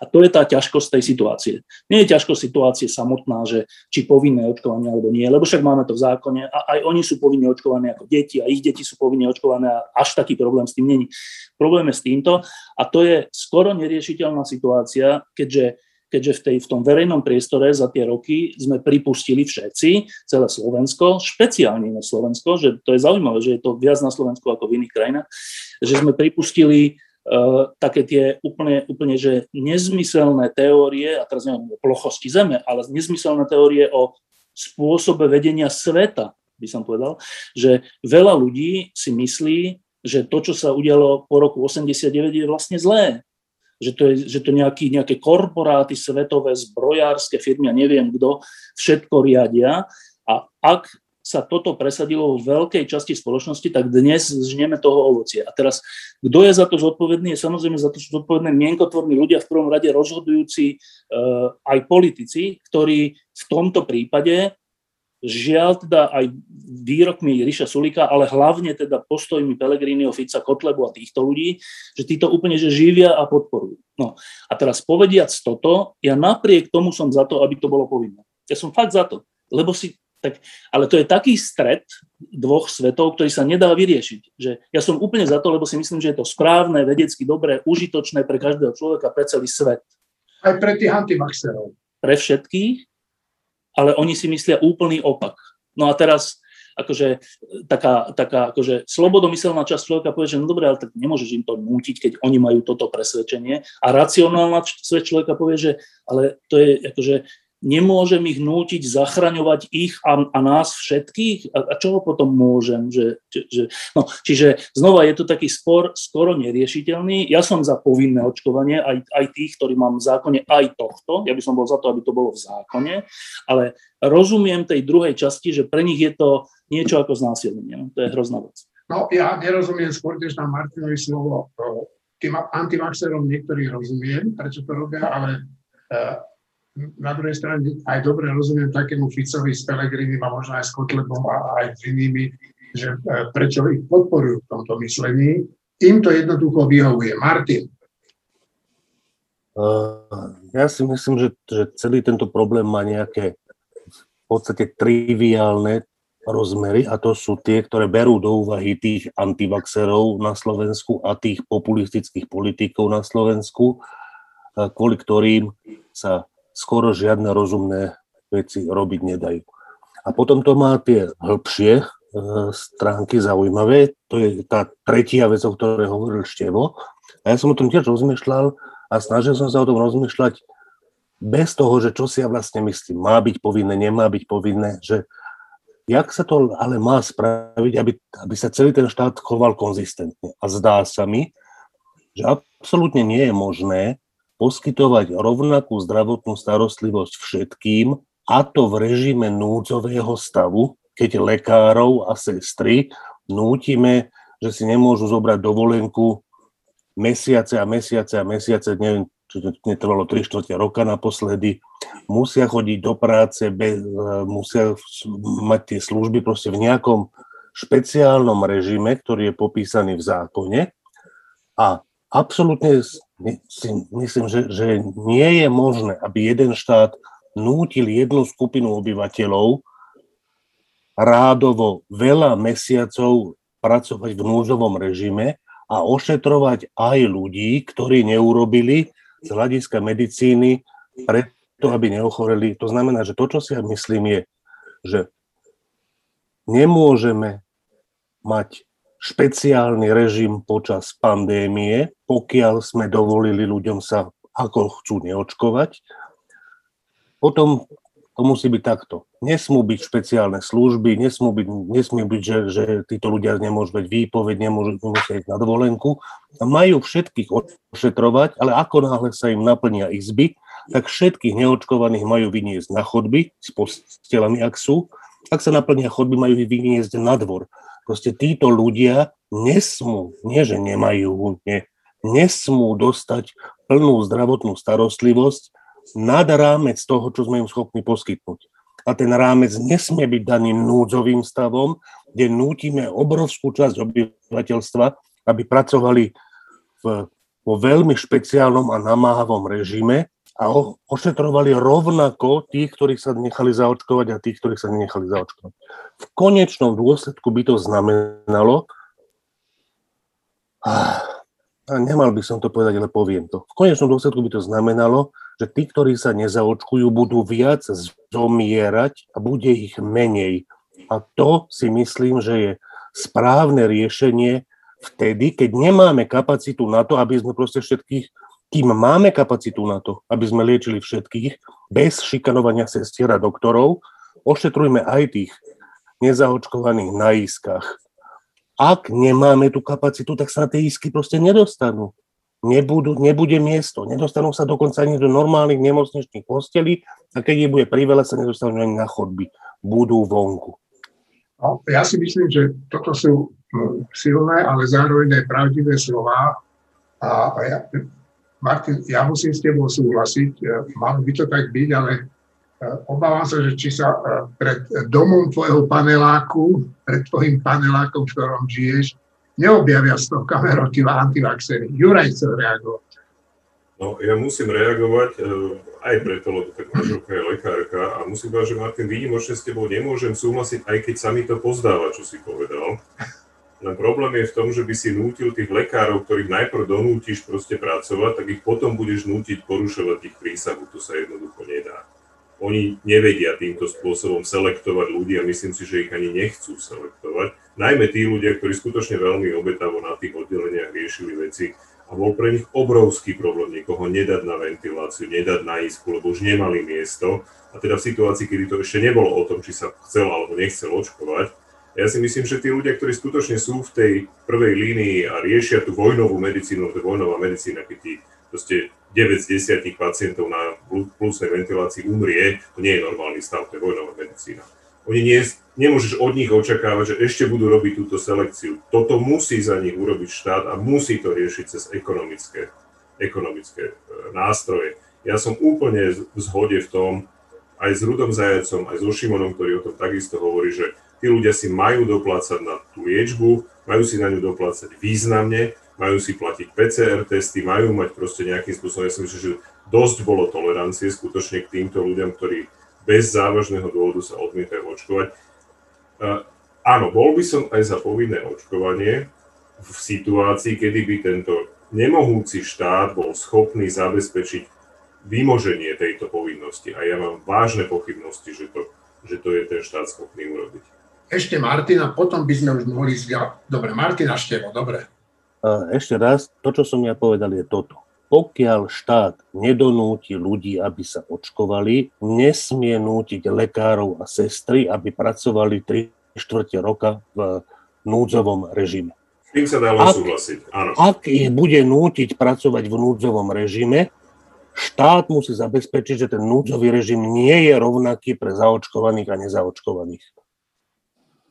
A to je tá ťažkosť tej situácie. Nie je ťažkosť situácie samotná, že či povinné očkovanie alebo nie, lebo však máme to v zákone a aj oni sú povinne očkované ako deti a ich deti sú povinne očkované a až taký problém s tým není. Problém je s týmto a to je skoro neriešiteľná situácia, keďže keďže v, tej, v tom verejnom priestore za tie roky sme pripustili všetci, celé Slovensko, špeciálne na Slovensko, že to je zaujímavé, že je to viac na Slovensku ako v iných krajinách, že sme pripustili také tie úplne, úplne že nezmyselné teórie, a teraz neviem o plochosti Zeme, ale nezmyselné teórie o spôsobe vedenia sveta, by som povedal, že veľa ľudí si myslí, že to, čo sa udialo po roku 89, je vlastne zlé. Že to, je, že to nejaký, nejaké korporáty svetové, zbrojárske firmy a neviem kto, všetko riadia. A ak sa toto presadilo v veľkej časti spoločnosti, tak dnes žneme toho ovocie. A teraz, kto je za to zodpovedný? Je samozrejme za to zodpovedné mienkotvorní ľudia, v prvom rade rozhodujúci uh, aj politici, ktorí v tomto prípade žiaľ teda aj výrokmi Ríša Sulika, ale hlavne teda postojmi Pelegriniho, Fica, Kotlebu a týchto ľudí, že títo úplne že živia a podporujú. No a teraz povediac toto, ja napriek tomu som za to, aby to bolo povinné. Ja som fakt za to, lebo si tak, ale to je taký stred dvoch svetov, ktorý sa nedá vyriešiť. Že ja som úplne za to, lebo si myslím, že je to správne, vedecky dobré, užitočné pre každého človeka, pre celý svet. Aj pre tých antivaxerov. Pre všetkých, ale oni si myslia úplný opak. No a teraz akože taká, taká akože slobodomyselná časť človeka povie, že no dobre, ale tak nemôžeš im to nútiť, keď oni majú toto presvedčenie. A racionálna časť človeka povie, že ale to je akože nemôžem ich nútiť zachraňovať ich a, a nás všetkých? A, a čo potom môžem? Že, že, no, čiže znova je to taký spor skoro neriešiteľný. Ja som za povinné očkovanie, aj, aj tých, ktorí mám v zákone, aj tohto. Ja by som bol za to, aby to bolo v zákone, ale rozumiem tej druhej časti, že pre nich je to niečo ako znásilnenie. No, to je hrozná vec. No ja nerozumiem skôr tiež na Martinovi slovo. Tým antivaxerom niektorí rozumiem, prečo to robia, ale uh, na druhej strane aj dobre rozumiem takému Ficovi s Pelegrinim a možno aj s Kotlebom a aj s inými, že e, prečo ich podporujú v tomto myslení. Im to jednoducho vyhovuje. Martin. Uh, ja si myslím, že, že celý tento problém má nejaké v podstate triviálne rozmery a to sú tie, ktoré berú do úvahy tých antivaxerov na Slovensku a tých populistických politikov na Slovensku, kvôli ktorým sa skoro žiadne rozumné veci robiť nedajú. A potom to má tie hĺbšie e, stránky zaujímavé. To je tá tretia vec, o ktorej hovoril Števo. A ja som o tom tiež rozmýšľal a snažil som sa o tom rozmýšľať bez toho, že čo si ja vlastne myslím. Má byť povinné, nemá byť povinné, že jak sa to ale má spraviť, aby, aby sa celý ten štát choval konzistentne. A zdá sa mi, že absolútne nie je možné poskytovať rovnakú zdravotnú starostlivosť všetkým, a to v režime núdzového stavu, keď lekárov a sestry nútime, že si nemôžu zobrať dovolenku mesiace a mesiace a mesiace, neviem, čo to netrvalo 3 čtvrte roka naposledy, musia chodiť do práce, bez, musia mať tie služby proste v nejakom špeciálnom režime, ktorý je popísaný v zákone. A absolútne myslím, že, že nie je možné, aby jeden štát nútil jednu skupinu obyvateľov rádovo veľa mesiacov pracovať v núzovom režime a ošetrovať aj ľudí, ktorí neurobili z hľadiska medicíny preto, aby neochoreli. To znamená, že to, čo si ja myslím, je, že nemôžeme mať špeciálny režim počas pandémie, pokiaľ sme dovolili ľuďom sa ako chcú neočkovať. Potom to musí byť takto. Nesmú byť špeciálne služby, nesmú byť, nesmú byť že, že títo ľudia nemôžu byť výpoveď, nemôžu, ísť na dovolenku. Majú všetkých ošetrovať, ale ako náhle sa im naplnia izby, tak všetkých neočkovaných majú vyniesť na chodby s postelami, ak sú. Ak sa naplnia chodby, majú ich vyniesť na dvor. Proste títo ľudia nesmú, nie že nemajú, nie, nesmú dostať plnú zdravotnú starostlivosť nad rámec toho, čo sme im schopní poskytnúť. A ten rámec nesmie byť daný núdzovým stavom, kde nútime obrovskú časť obyvateľstva, aby pracovali v vo veľmi špeciálnom a namáhavom režime a ošetrovali rovnako tých, ktorých sa nechali zaočkovať a tých, ktorých sa nenechali zaočkovať. V konečnom dôsledku by to znamenalo, a nemal by som to povedať, ale poviem to. V konečnom dôsledku by to znamenalo, že tí, ktorí sa nezaočkujú, budú viac zomierať a bude ich menej. A to si myslím, že je správne riešenie vtedy, keď nemáme kapacitu na to, aby sme proste všetkých, kým máme kapacitu na to, aby sme liečili všetkých, bez šikanovania sestier a doktorov, ošetrujme aj tých nezaočkovaných na iskách. Ak nemáme tú kapacitu, tak sa na tie isky proste nedostanú. Nebudú, nebude miesto, nedostanú sa dokonca ani do normálnych nemocničných postelí a keď ich bude priveľa, sa nedostanú ani na chodby. Budú vonku. Ja si myslím, že toto sú silné, ale zároveň aj pravdivé slova. A ja, Martin, ja musím s tebou súhlasiť, e, malo by to tak byť, ale e, obávam sa, že či sa e, pred domom tvojho paneláku, pred tvojim panelákom, v ktorom žiješ, neobjavia z toho kameroty antivaxery. Juraj chcel reagovať. No, ja musím reagovať aj preto, lebo tak manželka je lekárka a musím povedať, že Martin, výnimočne s tebou nemôžem súhlasiť, aj keď sa mi to pozdáva, čo si povedal. Len problém je v tom, že by si nútil tých lekárov, ktorých najprv donútiš proste pracovať, tak ich potom budeš nútiť porušovať ich prísahu. To sa jednoducho nedá. Oni nevedia týmto spôsobom selektovať ľudí a myslím si, že ich ani nechcú selektovať. Najmä tí ľudia, ktorí skutočne veľmi obetavo na tých oddeleniach riešili veci, a bol pre nich obrovský problém niekoho nedať na ventiláciu, nedať na isku, lebo už nemali miesto. A teda v situácii, kedy to ešte nebolo o tom, či sa chcel alebo nechcel očkovať, ja si myslím, že tí ľudia, ktorí skutočne sú v tej prvej línii a riešia tú vojnovú medicínu, to je vojnová medicína, keď ti proste 9 z 10 pacientov na plusnej ventilácii umrie, to nie je normálny stav, to je vojnová medicína. Oni nie, nemôžeš od nich očakávať, že ešte budú robiť túto selekciu. Toto musí za nich urobiť štát a musí to riešiť cez ekonomické, ekonomické e, nástroje. Ja som úplne v zhode v tom, aj s Rudom Zajacom, aj so Šimonom, ktorý o tom takisto hovorí, že tí ľudia si majú doplácať na tú liečbu, majú si na ňu doplácať významne, majú si platiť PCR testy, majú mať proste nejakým spôsobom, ja si myslím, že dosť bolo tolerancie skutočne k týmto ľuďom, ktorí bez závažného dôvodu sa odmietajú očkovať. Áno, bol by som aj za povinné očkovanie v situácii, kedy by tento nemohúci štát bol schopný zabezpečiť vymoženie tejto povinnosti. A ja mám vážne pochybnosti, že to, že to je ten štát schopný urobiť. Ešte Martina, potom by sme už mohli ísť... Dobre, Martina Števo, dobre. Ešte raz, to, čo som ja povedal, je toto pokiaľ štát nedonúti ľudí, aby sa očkovali, nesmie nútiť lekárov a sestry, aby pracovali 3 čtvrte roka v núdzovom režime. S tým sa ak, súhlasiť, áno. Ak ich bude nútiť pracovať v núdzovom režime, štát musí zabezpečiť, že ten núdzový režim nie je rovnaký pre zaočkovaných a nezaočkovaných.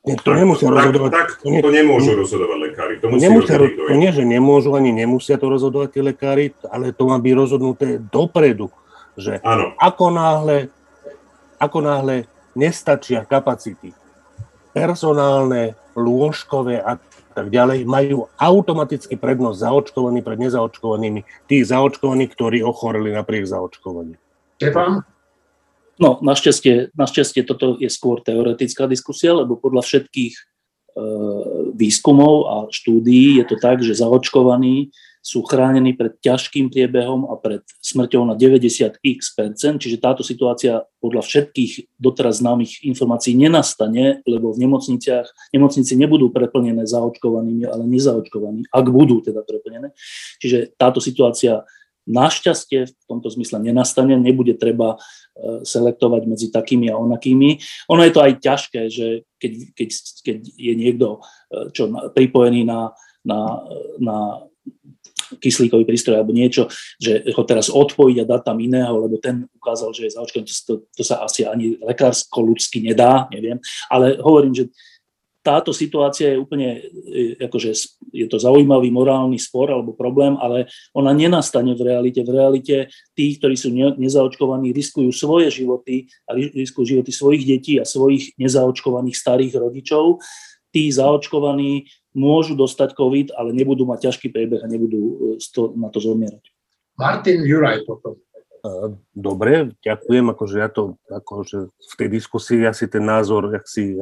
To nemusia tak, rozhodovať. Tak, to, ne, to nemôžu rozhodovať lekári. To, musí nemusia, to nie, že nemôžu, ani nemusia to rozhodovať tí lekári, ale to má byť rozhodnuté dopredu. Že ano. ako náhle, ako náhle nestačia kapacity personálne, lôžkové a tak ďalej, majú automaticky prednosť zaočkovaní pred nezaočkovanými, tých zaočkovaných, ktorí ochoreli napriek zaočkovaniu. Štefan? No, našťastie, našťastie toto je skôr teoretická diskusia, lebo podľa všetkých e, výskumov a štúdií je to tak, že zaočkovaní sú chránení pred ťažkým priebehom a pred smrťou na 90x percent, čiže táto situácia podľa všetkých doteraz známych informácií nenastane, lebo v nemocniciach, nemocnici nebudú preplnené zaočkovanými, ale nezaočkovaní, ak budú teda preplnené. Čiže táto situácia našťastie v tomto zmysle nenastane, nebude treba E, selektovať medzi takými a onakými. Ono je to aj ťažké, že keď, keď, keď je niekto e, čo, pripojený na, na, na kyslíkový prístroj alebo niečo, že ho teraz odpojiť a dať tam iného, lebo ten ukázal, že je zaočkovaný, to, to, to sa asi ani lekársko ľudsky nedá, neviem. Ale hovorím, že táto situácia je úplne, e, akože je to zaujímavý morálny spor alebo problém, ale ona nenastane v realite. V realite tí, ktorí sú nezaočkovaní, riskujú svoje životy a riskujú životy svojich detí a svojich nezaočkovaných starých rodičov. Tí zaočkovaní môžu dostať COVID, ale nebudú mať ťažký priebeh a nebudú na to zomierať. Martin Juraj potom. Dobre, ďakujem, akože ja to, akože v tej diskusii asi ten názor, jak si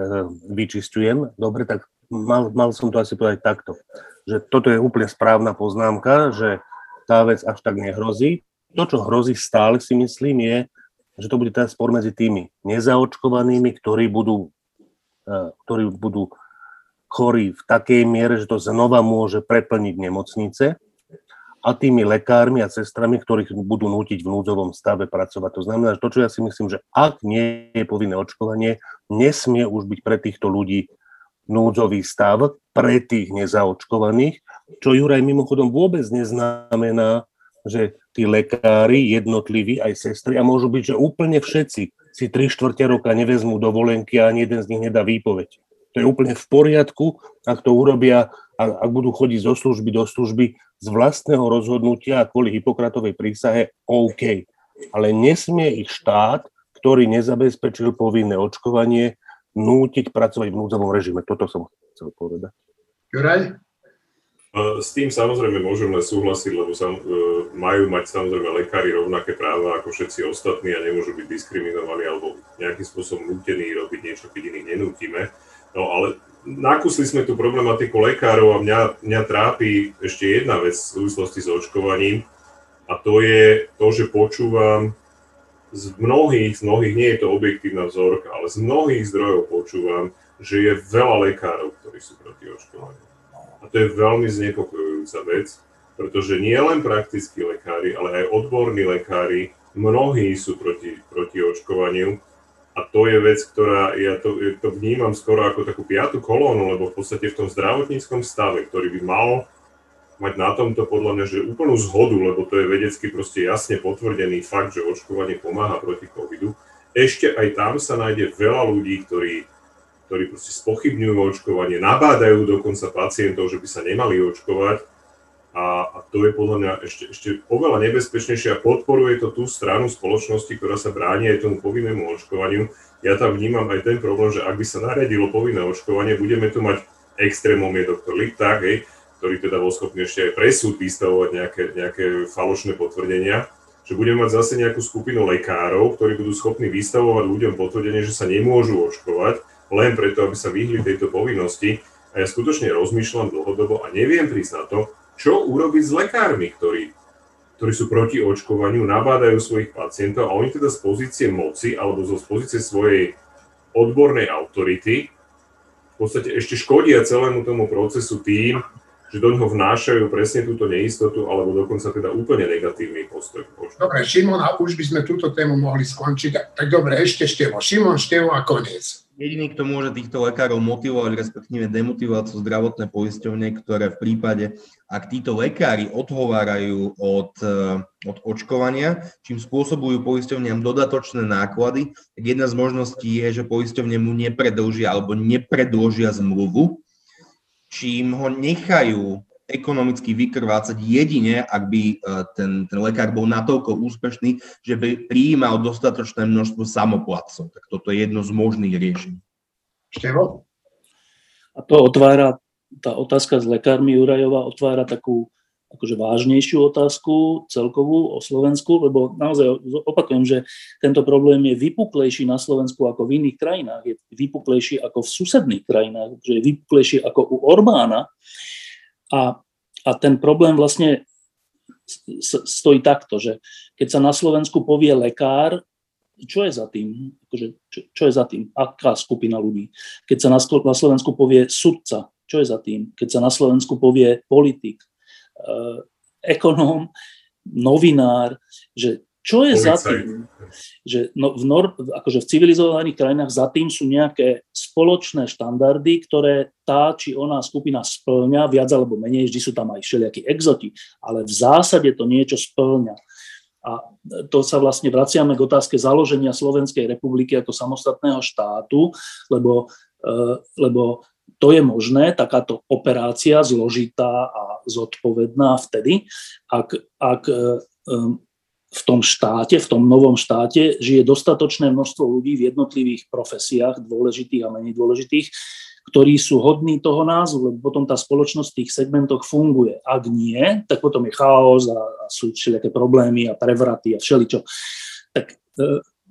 vyčistujem. Dobre, tak mal, mal som to asi povedať takto, že toto je úplne správna poznámka, že tá vec až tak nehrozí. To, čo hrozí stále si myslím, je, že to bude ten spor medzi tými nezaočkovanými, ktorí budú, e, ktorí budú chorí v takej miere, že to znova môže preplniť nemocnice a tými lekármi a sestrami, ktorých budú nútiť v núdzovom stave pracovať. To znamená, že to, čo ja si myslím, že ak nie je povinné očkovanie, nesmie už byť pre týchto ľudí núdzový stav pre tých nezaočkovaných, čo Juraj mimochodom vôbec neznamená, že tí lekári jednotliví, aj sestry, a môžu byť, že úplne všetci si tri štvrte roka nevezmú dovolenky a ani jeden z nich nedá výpoveď. To je úplne v poriadku, ak to urobia, ak budú chodiť zo služby do služby z vlastného rozhodnutia a kvôli Hipokratovej prísahe, OK. Ale nesmie ich štát, ktorý nezabezpečil povinné očkovanie, nútiť pracovať v núdzovom režime. Toto som chcel povedať. Juraj? S tým samozrejme môžem len súhlasiť, lebo sam, e, majú mať samozrejme lekári rovnaké práva ako všetci ostatní a nemôžu byť diskriminovaní alebo nejakým spôsobom nútení robiť niečo, keď iných nenútime. No ale nakúsli sme tú problematiku lekárov a mňa, mňa trápi ešte jedna vec v súvislosti s očkovaním a to je to, že počúvam z mnohých, z mnohých, nie je to objektívna vzorka, ale z mnohých zdrojov počúvam, že je veľa lekárov, ktorí sú proti očkovaniu. A to je veľmi znepokojujúca vec, pretože nie len praktickí lekári, ale aj odborní lekári, mnohí sú proti, proti očkovaniu. A to je vec, ktorá, ja to, ja to vnímam skoro ako takú piatu kolónu, lebo v podstate v tom zdravotníckom stave, ktorý by mal mať na tomto podľa mňa, že úplnú zhodu, lebo to je vedecky proste jasne potvrdený fakt, že očkovanie pomáha proti covidu. Ešte aj tam sa nájde veľa ľudí, ktorí, ktorí proste spochybňujú očkovanie, nabádajú dokonca pacientov, že by sa nemali očkovať. A, a to je podľa mňa ešte, ešte oveľa nebezpečnejšie a podporuje to tú stranu spoločnosti, ktorá sa bráni aj tomu povinnému očkovaniu. Ja tam vnímam aj ten problém, že ak by sa nariadilo povinné očkovanie, budeme tu mať extrémom je doktor Lipták, hej, ktorý teda bol schopný ešte aj pre súd vystavovať nejaké, nejaké falošné potvrdenia, že budeme mať zase nejakú skupinu lekárov, ktorí budú schopní vystavovať ľuďom potvrdenie, že sa nemôžu očkovať, len preto, aby sa vyhli tejto povinnosti. A ja skutočne rozmýšľam dlhodobo a neviem prísť na to, čo urobiť s lekármi, ktorí, ktorí sú proti očkovaniu, nabádajú svojich pacientov a oni teda z pozície moci alebo zo pozície svojej odbornej autority v podstate ešte škodia celému tomu procesu tým, že do ňoho vnášajú presne túto neistotu alebo dokonca teda úplne negatívny postoj. Dobre, Šimon, a už by sme túto tému mohli skončiť. Tak, tak dobre, ešte Števo. Šimon, Števo a koniec. Jediný, kto môže týchto lekárov motivovať, respektíve demotivovať sú zdravotné poisťovne, ktoré v prípade, ak títo lekári odhovárajú od, eh, od očkovania, čím spôsobujú poisťovniam dodatočné náklady, tak jedna z možností je, že poisťovne mu nepredlžia alebo nepredložia zmluvu, čím ho nechajú ekonomicky vykrvácať jedine, ak by e, ten, ten lekár bol natoľko úspešný, že by prijímal dostatočné množstvo samoplatcov. Tak toto je jedno z možných riešení. Števo? A to otvára, tá otázka s lekármi Jurajova otvára takú akože vážnejšiu otázku celkovú o Slovensku, lebo naozaj opakujem, že tento problém je vypuklejší na Slovensku ako v iných krajinách, je vypuklejší ako v susedných krajinách, že je vypuklejší ako u Orbána a, a ten problém vlastne stojí takto, že keď sa na Slovensku povie lekár, čo je za tým? Akože, čo, čo je za tým? Aká skupina ľudí? Keď sa na, Slovensku povie sudca, čo je za tým? Keď sa na Slovensku povie politik, uh, ekonóm, novinár, že čo je Policaj. za tým? Že no, v, nor, akože v civilizovaných krajinách za tým sú nejaké spoločné štandardy, ktoré tá či ona skupina splňa, viac alebo menej, vždy sú tam aj všelijakí exoti, ale v zásade to niečo splňa. A to sa vlastne vraciame k otázke založenia Slovenskej republiky ako samostatného štátu, lebo, uh, lebo to je možné, takáto operácia zložitá a zodpovedná vtedy, ak, ak e, v tom štáte, v tom novom štáte žije dostatočné množstvo ľudí v jednotlivých profesiách, dôležitých a menej dôležitých, ktorí sú hodní toho názvu, lebo potom tá spoločnosť v tých segmentoch funguje. Ak nie, tak potom je chaos a, sú všelijaké problémy a prevraty a všeličo. Tak e,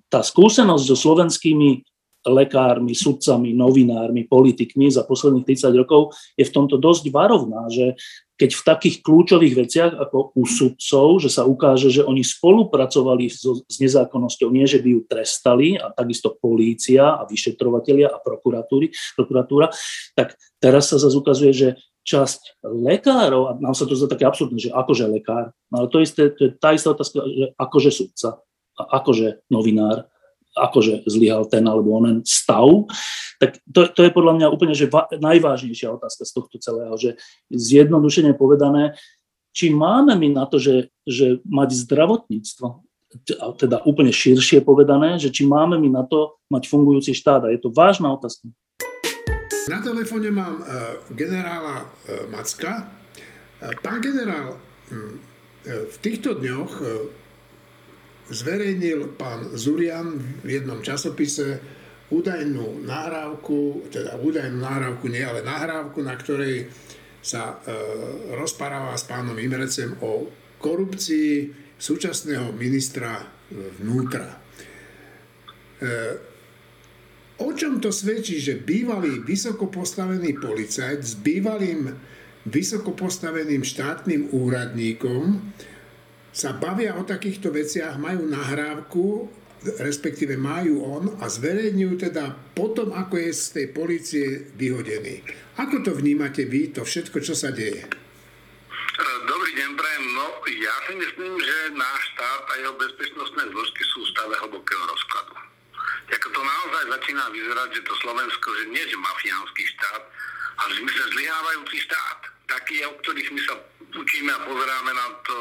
tá skúsenosť so slovenskými lekármi, sudcami, novinármi, politikmi za posledných 30 rokov je v tomto dosť varovná, že keď v takých kľúčových veciach ako u sudcov, že sa ukáže, že oni spolupracovali so, s nezákonnosťou, nie že by ju trestali, a takisto polícia a vyšetrovatelia a prokuratúra, tak teraz sa zase ukazuje, že časť lekárov, a nám sa to zdá také absurdné, že akože lekár, no ale to, isté, to je tá istá otázka, že akože sudca, a akože novinár, akože zlyhal ten alebo onen stav, tak to, to je podľa mňa úplne že va, najvážnejšia otázka z tohto celého, že zjednodušene povedané, či máme my na to, že, že mať zdravotníctvo, teda úplne širšie povedané, že či máme my na to mať fungujúci štát. A je to vážna otázka. Na telefóne mám uh, generála uh, Macka. Uh, pán generál, v týchto dňoch zverejnil pán Zurian v jednom časopise údajnú nahrávku, teda údajnú nahrávku nie, ale nahrávku, na ktorej sa e, rozparáva s pánom Imrecem o korupcii súčasného ministra vnútra. E, o čom to svedčí, že bývalý vysoko postavený policajt s bývalým vysoko postaveným štátnym úradníkom sa bavia o takýchto veciach, majú nahrávku, respektíve majú on a zverejňujú teda potom, ako je z tej policie vyhodený. Ako to vnímate vy, to všetko, čo sa deje? Dobrý deň, Brian. No, ja si myslím, že náš štát a jeho bezpečnostné zložky sú v stave hlbokého rozkladu. Ako to naozaj začína vyzerať, že to Slovensko, že nie je mafiánsky štát, ale že my sme zlyhávajúci štát. Taký, o ktorých my sa učíme a pozeráme na to,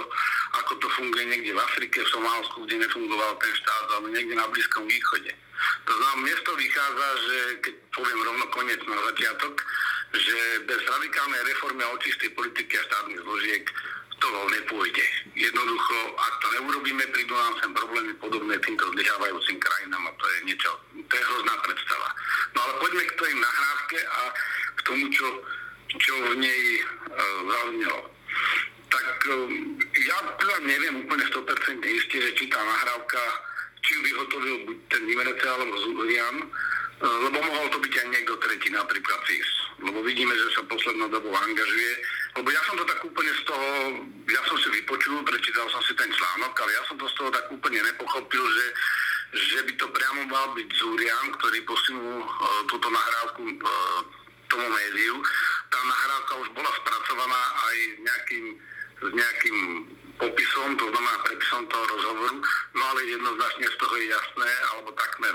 ako to funguje niekde v Afrike, v Somálsku, kde nefungoval ten štát, ale niekde na Blízkom východe. To znamená, miesto vychádza, že keď poviem rovno koniec na začiatok, že bez radikálnej reformy a očistej politiky a štátnych zložiek to nepôjde. Jednoducho, ak to neurobíme, prídu nám sem problémy podobné týmto zlyhávajúcim krajinám a to je niečo, to je hrozná predstava. No ale poďme k tej nahrávke a k tomu, čo, čo v nej e, zaznelo tak um, ja teda neviem úplne 100% isté, že či tá nahrávka, či ju vyhotovil buď ten Nimerece alebo Zurian, uh, lebo mohol to byť aj niekto tretí, napríklad CIS. Lebo vidíme, že sa poslednou dobou angažuje. Lebo ja som to tak úplne z toho, ja som si vypočul, prečítal som si ten článok, ale ja som to z toho tak úplne nepochopil, že že by to priamo mal byť Zúrian, ktorý posunul uh, túto nahrávku uh, tomu médiu. Tá nahrávka už bola spracovaná aj nejakým s nejakým popisom, to znamená prepisom toho rozhovoru, no ale jednoznačne z toho je jasné, alebo takmer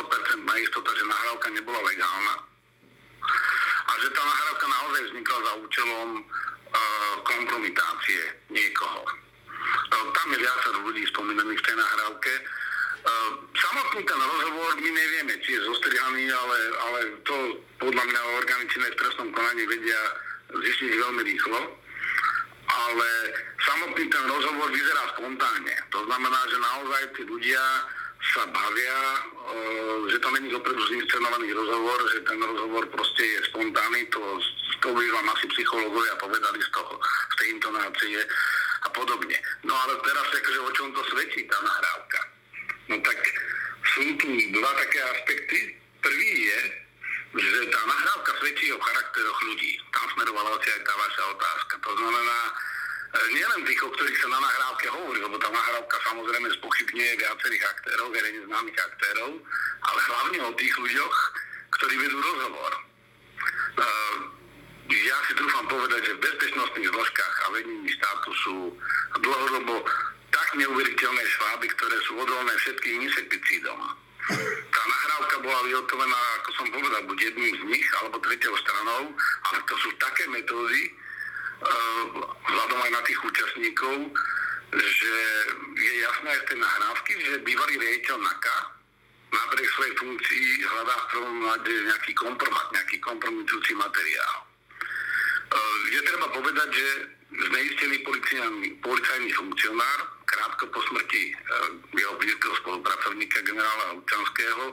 100% istota, že nahrávka nebola legálna. A že tá nahrávka naozaj vznikla za účelom uh, kompromitácie niekoho. Uh, tam je viacero ľudí spomínaných v tej nahrávke. Uh, samotný ten rozhovor my nevieme, či je zostrihaný, ale, ale to podľa mňa orgány činné v trestnom konaní vedia zistiť veľmi rýchlo ale samotný ten rozhovor vyzerá spontánne. To znamená, že naozaj tí ľudia sa bavia, e, že to není dopredu zinscenovaný rozhovor, že ten rozhovor proste je spontánny, to, to by vám asi psychológovia povedali z toho, z tej intonácie a podobne. No ale teraz akože o čom to svedčí tá nahrávka? No tak sú tu dva také aspekty. Prvý je, že tá nahrávka svedčí o charakteroch ľudí. Tam smerovala asi aj tá vaša otázka. To znamená, e, nielen tých, o ktorých sa na nahrávke hovorí, lebo tá nahrávka samozrejme spochybňuje viacerých aktérov, verejne známych aktérov, ale hlavne o tých ľuďoch, ktorí vedú rozhovor. E, ja si trúfam povedať, že v bezpečnostných zložkách a vedení štátu sú dlhodobo tak neuveriteľné šváby, ktoré sú odolné všetkým insekticídom tá nahrávka bola vyhotovená, ako som povedal, buď jedným z nich, alebo tretiou stranou, ale to sú také metódy, uh, vzhľadom aj na tých účastníkov, že je jasné aj z tej nahrávky, že bývalý riaditeľ NAKA napriek svojej funkcii hľadá v prvom rade nejaký kompromat, nejaký kompromitujúci materiál. Uh, je treba povedať, že zneistený policajný funkcionár krátko po smrti eh, jeho blízkeho spolupracovníka generála Lučanského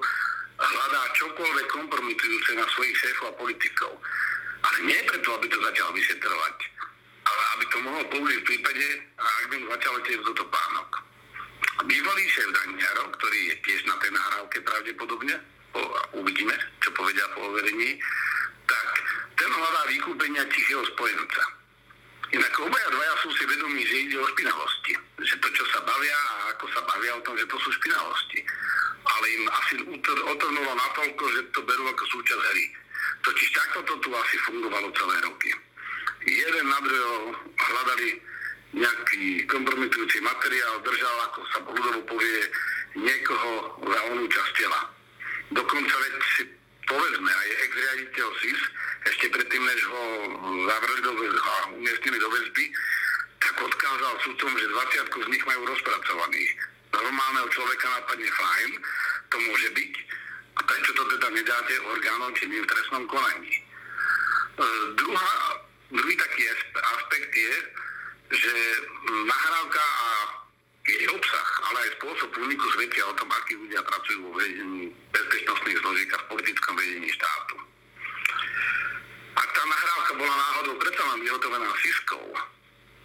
hľadá čokoľvek kompromitujúce na svojich šéfov a politikov. Ale nie preto, aby to začal vyšetrovať, ale aby to mohol použiť v prípade, ak by mu začalo tiež do pánok. Bývalý šéf Daniarov, ktorý je tiež na tej nahrávke pravdepodobne, po, uvidíme, čo povedia po overení, tak ten hľadá vykúpenia tichého spojenca. Inak obaja dvaja sú si vedomí, že ide o špinavosti. Že to, čo sa bavia a ako sa bavia o tom, že to sú špinavosti. Ale im asi otrnulo natoľko, že to berú ako súčasť hry. Totiž takto to tu asi fungovalo celé roky. Jeden na druhého hľadali nejaký kompromitujúci materiál, držal, ako sa ľudovo povie, niekoho za onú časť tela. Dokonca veď si povedzme, aj ex-riaditeľ SIS, ešte predtým, než ho zavreli do väzby a umiestnili do väzby, tak odkázal sudcom, že 20 z nich majú rozpracovaných. Normálneho človeka napadne fajn, to môže byť. A prečo to teda nedáte orgánom či v trestnom konaní? E, druhá, druhý taký aspekt je, že nahrávka a jej obsah, ale aj spôsob úniku svetia o tom, akí ľudia pracujú vo vedení bezpečnostných zložiek a v politickom vedení štátu. Ak tá nahrávka bola náhodou predsa len vyhotovená SISkou,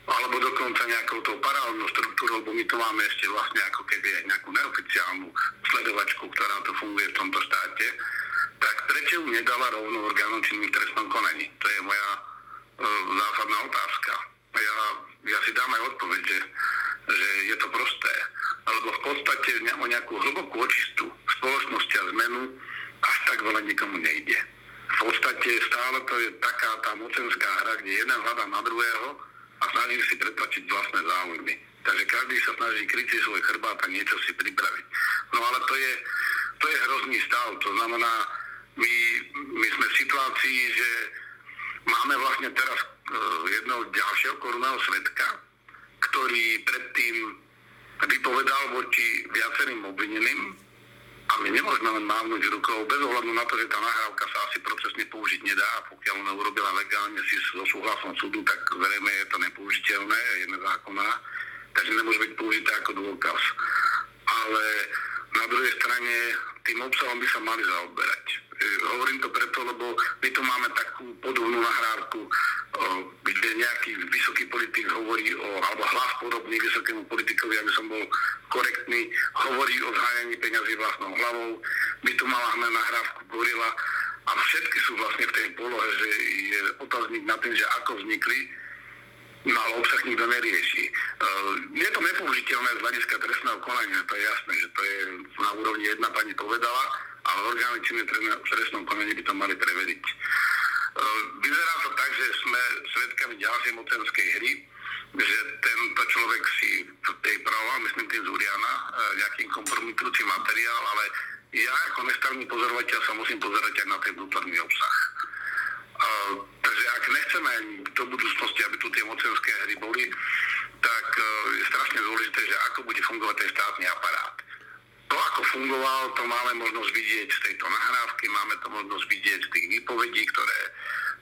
alebo dokonca nejakou tou paralelnou štruktúrou, lebo my tu máme ešte vlastne ako keby aj nejakú neoficiálnu sledovačku, ktorá tu funguje v tomto štáte, tak prečo ju nedala rovno orgánom činným trestnom konaní? To je moja e, zásadná otázka. Ja, ja si dám aj odpoveď, že že je to prosté. Lebo v podstate o nejakú hlbokú očistú spoločnosti a zmenu až tak veľa nikomu nejde. V podstate stále to je taká tá mocenská hra, kde jeden hľadá na druhého a snaží si pretlačiť vlastné záujmy. Takže každý sa snaží kryť svoj chrbát a niečo si pripraviť. No ale to je, to je hrozný stav. To znamená, my, my sme v situácii, že máme vlastne teraz jedného ďalšieho korunného svetka, ktorý predtým vypovedal voči viacerým obvineným a my nemôžeme len mávnuť rukou, bez ohľadu na to, že tá nahrávka sa asi procesne použiť nedá, pokiaľ ona urobila legálne si so súhlasom súdu, tak zrejme je to nepoužiteľné, je nezákonná, takže nemôže byť použitá ako dôkaz. Ale na druhej strane tým obsahom by sa mali zaoberať. E, hovorím to preto, lebo my tu máme takú podobnú nahrávku, kde nejaký vysoký politik hovorí o, alebo hlas podobný vysokému politikovi, aby som bol korektný, hovorí o zháňaní peňazí vlastnou hlavou. My tu máme nahrávku Gorila a všetky sú vlastne v tej polohe, že je otáznik na tým, že ako vznikli, ale obsah nikto nerieši. Je to nepoužiteľné z hľadiska trestného konania, to je jasné, že to je na úrovni jedna pani povedala, ale orgány činné v trestnom konaní by to mali preveriť. Vyzerá to tak, že sme svedkami ďalšej mocenskej hry, že tento človek si tej prava, myslím tým Zuriana, nejakým kompromitujúci materiál, ale ja ako nestavný pozorovateľ sa musím pozerať aj na ten vnútorný obsah. Uh, takže ak nechceme do budúcnosti, aby tu tie mocenské hry boli, tak uh, je strašne dôležité, že ako bude fungovať ten štátny aparát. To, ako fungoval, to máme možnosť vidieť z tejto nahrávky, máme to možnosť vidieť z tých výpovedí, ktoré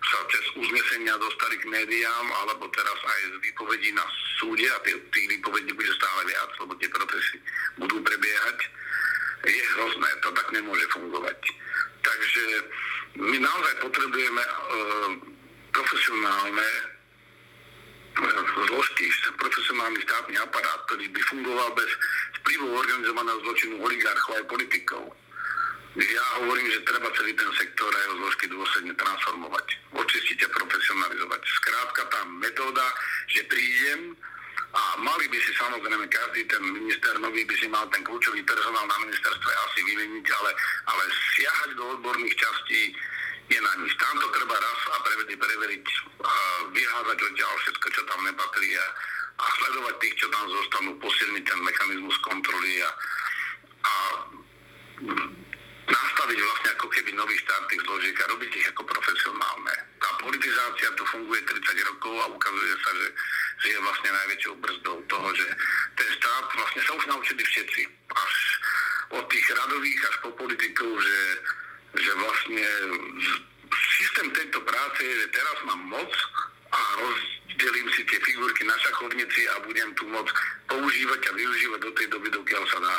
sa cez uznesenia dostali k médiám, alebo teraz aj z výpovedí na súde, a tých výpovedí bude stále viac, lebo tie procesy budú prebiehať. Je hrozné, to tak nemôže fungovať. Takže my naozaj potrebujeme e, profesionálne e, zložky, profesionálny štátny aparát, ktorý by fungoval bez vplyvu organizovaného zločinu oligarchov aj politikov. Ja hovorím, že treba celý ten sektor a jeho zložky dôsledne transformovať, očistiť a profesionalizovať. Skrátka tá metóda, že prídem a mali by si samozrejme každý ten minister nový by si mal ten kľúčový personál na ministerstve asi vymeniť, ale, ale siahať do odborných častí je na nich. Tam to treba raz a prevedy preveriť, vyházať odtiaľ všetko, čo tam nepatrí a, a sledovať tých, čo tam zostanú, posilniť ten mechanizmus kontroly a, a nastaviť vlastne ako keby nový štát tých zložiek a robiť ich ako profesionálne. Tá politizácia tu funguje 30 rokov a ukazuje sa, že, že je vlastne najväčšou brzdou toho, že ten štát vlastne sa už naučili všetci. Až od tých radových až po politikov, že, že vlastne systém tejto práce je, že teraz mám moc a rozdelím si tie figurky na šachovnici a budem tú moc používať a využívať do tej doby, dokiaľ sa dá.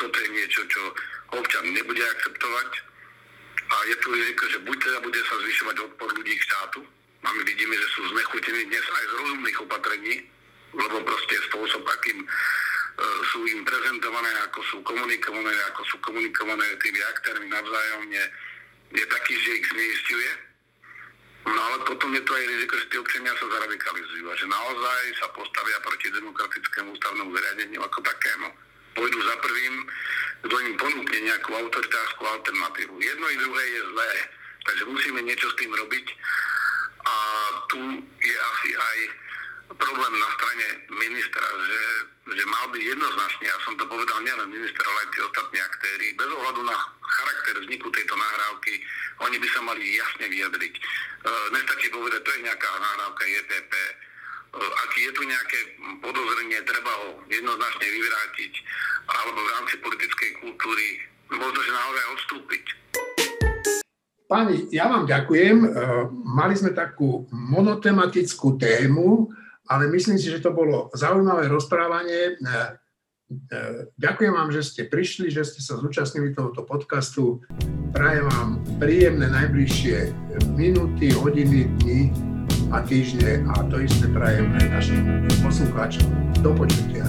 Toto je niečo, čo občan nebude akceptovať a je tu riziko, že buď teda bude sa zvyšovať odpor ľudí k štátu, a my vidíme, že sú znechutení dnes aj z rozumných opatrení, lebo proste spôsob, akým e, sú im prezentované, ako sú komunikované, ako sú komunikované tými aktérmi navzájom, je, je taký, že ich zneistuje. No ale potom je to aj riziko, že tí občania sa zaradikalizujú a že naozaj sa postavia proti demokratickému ústavnému zariadeniu ako takému. Pôjdu za prvým, kto im ponúkne nejakú autoritárskú alternatívu. Jedno i druhé je zlé, takže musíme niečo s tým robiť a tu je asi aj problém na strane ministra, že, že mal byť jednoznačne, ja som to povedal nielen minister, ale aj tí ostatní aktéry, bez ohľadu na charakter vzniku tejto nahrávky, oni by sa mali jasne vyjadriť. E, nestačí povedať, to je nejaká nahrávka JTP, e, ak je tu nejaké podozrenie, treba ho jednoznačne vyvrátiť, alebo v rámci politickej kultúry možno, že naozaj odstúpiť. Páni, ja vám ďakujem. E, mali sme takú monotematickú tému, ale myslím si, že to bolo zaujímavé rozprávanie. E, e, ďakujem vám, že ste prišli, že ste sa zúčastnili tohoto podcastu. Prajem vám príjemné najbližšie minúty, hodiny, dni a týždne a to isté prajem aj našim poslucháčom. Do počutia.